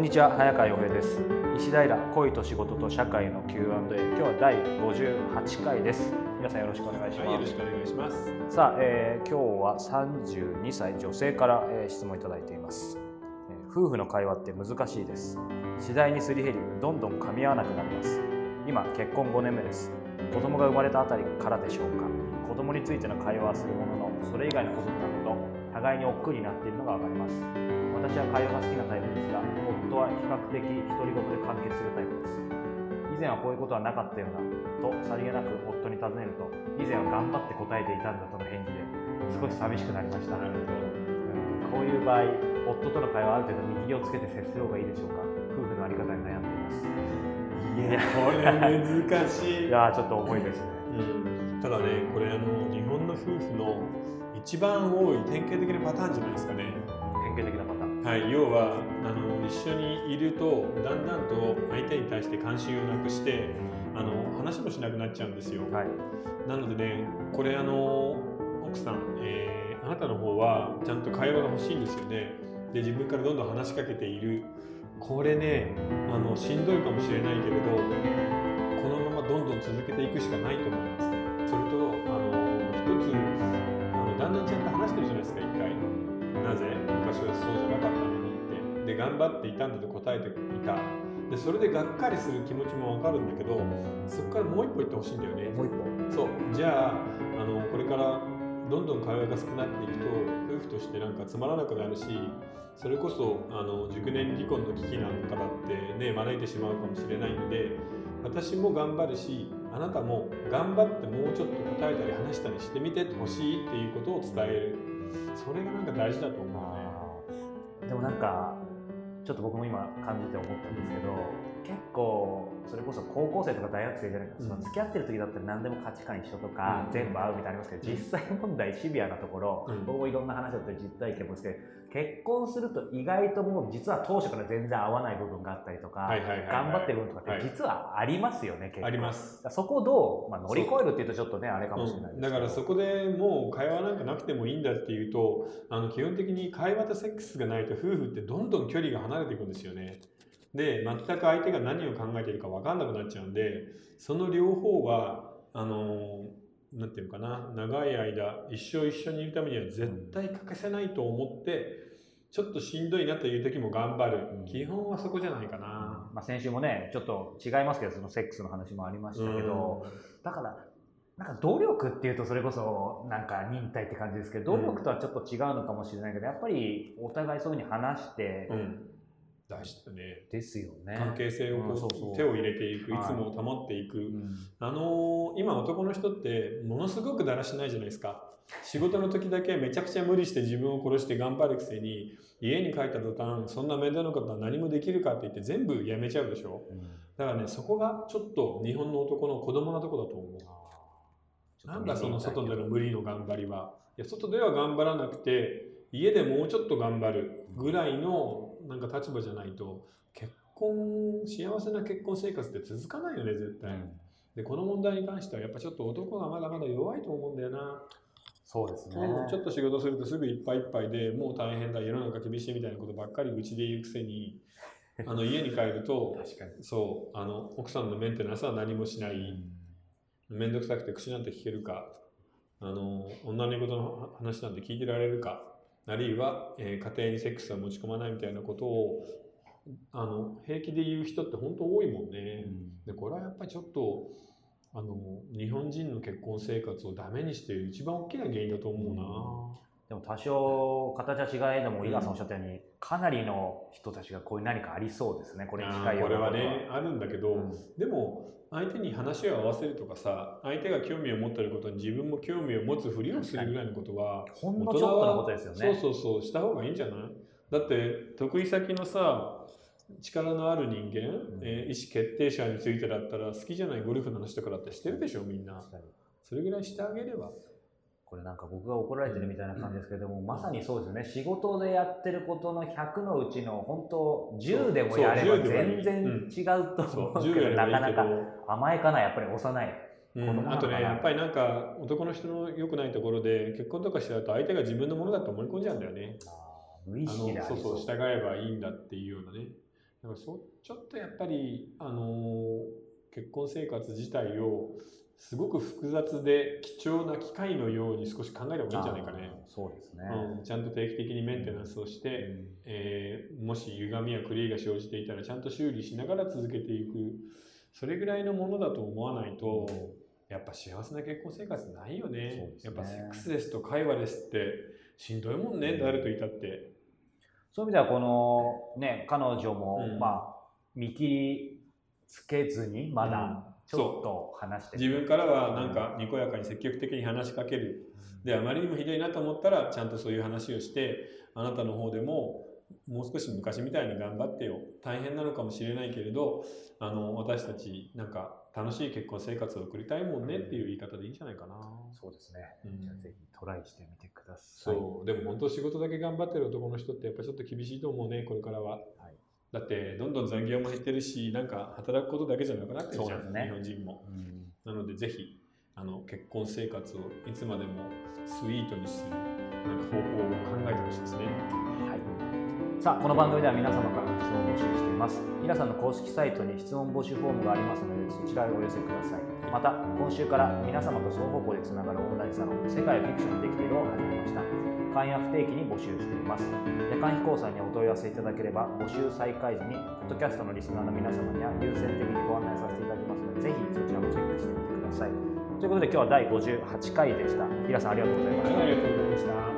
にちは早川洋平です。石平恋と仕事と社会の Q&A 今日は第58回です。皆さんよろしくお願いします、はい、よろしくお願いします。さあ、えー、今日は32歳女性から、えー、質問いただいています、えー、夫婦の会話って難しいです。次第にすり減りどんどん噛み合わなくなります。今結婚5年目です。子供が生まれたあたりからでしょうか。子供についての会話はするもののそれ以外のことになると互いに億劫になっているのが分かります。私は会話が好きなタイプですが夫は比較的独り言で完結するタイプです。以前はこういうことはなかったようなとさりげなく夫に尋ねると以前は頑張って答えていたんだとの返事で少し寂しくなりました、うん、こういう場合夫との会話ある程度見切りをつけて接する方がいいでしょうか。夫婦の在り方に悩んでいます。いやこれ難しい。いやちょっと重いですね、うん、ただねこれあの日本の夫婦の一番多い典型的なパターンじゃないですかね。典型的なパターンはい、要はあの一緒にいるとだんだんと相手に対して関心をなくしてあの話もしなくなっちゃうんですよ、はい、なのでねこれあの奥さん、えー、あなたの方はちゃんと会話が欲しいんですよね。で自分からどんどん話しかけている。これねあのしんどいかもしれないけれどこのままどんどん続けていくしかないと思います。それとあの一つで頑張っていたんだと答えていた。でそれでがっかりする気持ちもわかるんだけどそこからもう一歩行ってほしいんだよね。もう一歩。そう。じゃああのこれからどんどん会話が少なっていくと夫婦としてなんかつまらなくなるしそれこそあの熟年離婚の危機なんかだってね招いてしまうかもしれないんで私も頑張るしあなたも頑張ってもうちょっと答えたり話したりしてみてほしいっていうことを伝える。それがなんか大事だと思うね。でもなんかちょっと僕も今感じて思ったんですけど結構それこそ高校生とか大学生じゃないか、うん、付き合ってる時だったら何でも価値観一緒とか、全部合うみたいなありますけど、実際問題シビアなところ、僕もいろんな話だったり実体験もして結婚すると意外ともう実は当初から全然合わない部分があったりとか、頑張ってる部分とかって実はありますよね、あります。そこをどう、まあ、乗り越えるっていうとちょっとねあれかもしれないですだからそこでもう会話なんかなくてもいいんだっていうとあの基本的に会話とセックスがないと夫婦ってどんどん距離が離れていくんですよねで全く相手が何を考えているか分かんなくなっちゃうんでその両方はあのなんていうかな長い間一生一緒にいるためには絶対欠かせないと思って、ちょっとしんどいなという時も頑張る、うん、基本はそこじゃないかな、まあ、先週もねちょっと違いますけどそのセックスの話もありましたけど、うん、だからなんか努力っていうとそれこそなんか忍耐って感じですけど努力とはちょっと違うのかもしれないけどやっぱりお互いそういうふうに話して、うん大事だね。ですよね。関係性をこう、うん、そうそう手を入れていく、いつも保っていく。はい、あのー、今男の人ってものすごくだらしないじゃないですか。仕事の時だけめちゃくちゃ無理して自分を殺して頑張るくせに家に帰った途端そんな面倒なことは何もできるかって言って全部やめちゃうでしょ、うん、だからねそこがちょっと日本の男の子供なとこだと思うなんだその外での無理の頑張りはいや外では頑張らなくて家でもうちょっと頑張るぐらいのなんか立場じゃないと結婚幸せな結婚生活って続かないよね絶対、うん、でこの問題に関してはやっぱちょっと男がまだまだ弱いと思うんだよな。そうですね、ちょっと仕事するとすぐいっぱいいっぱいでもう大変だ世の中厳しいみたいなことばっかりうちで言うくせにあの家に帰ると そうあの奥さんのメンテナンスは何もしない。面倒くさくて口なんて聞けるかあの女のことの話なんて聞いてられるかあるいは、えー、家庭にセックスは持ち込まないみたいなことをあの平気で言う人って本当多いもんね。うん、でこれはやっぱりちょっとあの日本人の結婚生活をダメにしている一番大きな原因だと思うな。うんでも多少形は違いでも井川さんおっしゃったように、うん、かなりの人たちがこういう何かありそうですね。これに近いこれはねあるんだけど、うん、でも相手に話を合わせるとかさ相手が興味を持ってることに自分も興味を持つふりをするぐらいのことはほんのちょっとのことですよね。そうそうそうした方がいいんじゃない？だって得意先のさ力のある人間、うん、えー、意思決定者についてだったら好きじゃないゴルフの話とかだってしてるでしょみんな。それぐらいしてあげればこれなんか僕が怒られてるみたいな感じですけども、うん、まさにそうですね。仕事でやってることの100のうちの本当10でもやれば全然違うと思うけど、なかなか甘えかなやっぱり幼い。うん、あとねやっぱりなんか男の人の良くないところで結婚とかしちゃうと相手が自分のものだと思い込んじゃうんだよね。無意識そう。そう従えばいいんだっていうようなねだからそちょっとやっぱり、あのー、結婚生活自体をすごく複雑で貴重な機械のように少し考えた方がいいんじゃないかね。そうですね、うん、ちゃんと定期的にメンテナンスをして、うん、えー、もし歪みや狂いが生じていたらちゃんと修理しながら続けていくそれぐらいのものだと思わないと、やっぱ幸せな結婚生活ないよね。ねやっぱセックスですと会話ですってしんどいもんね、誰といたって。そういう意味ではこのね彼女も、まあ見切りつけずにまだ、ちょっと話して自分からはなんかにこやかに積極的に話しかける、であまりにもひどいなと思ったらちゃんとそういう話をしてあなたの方でももう少し昔みたいに頑張ってよ大変なのかもしれないけれどあの私たちなんか楽しい結婚生活を送りたいもんねっていう言い方でいいんじゃないかな。そうですね。うん、じゃあぜひトライしてみてください。そう。でも本当仕事だけ頑張ってる男の人ってやっぱちょっと厳しいと思うね、これからは。だってどんどん残業も減ってるしなんか働くことだけじゃなくなってるじゃん、ね、日本人も、うん、なのでぜひあの結婚生活をいつまでもスイートにするなんか方法を考えてほしいですね、はい、さあこの番組では皆様からの質問を募集しています。皆さんの公式サイトに質問募集フォームがありますのでそちらへお寄せください。また今週から皆様と双方向でつながるオンラインサロン世界フィクションできているを始めました。間や不定期に募集しています。夜間飛行祭にお問い合わせいただければ、募集再開時に、ポッドキャストのリスナーの皆様には優先的にご案内させていただきますので、ぜひということで今日は第58回でした。平さんありがとうございました。ありがとうございました。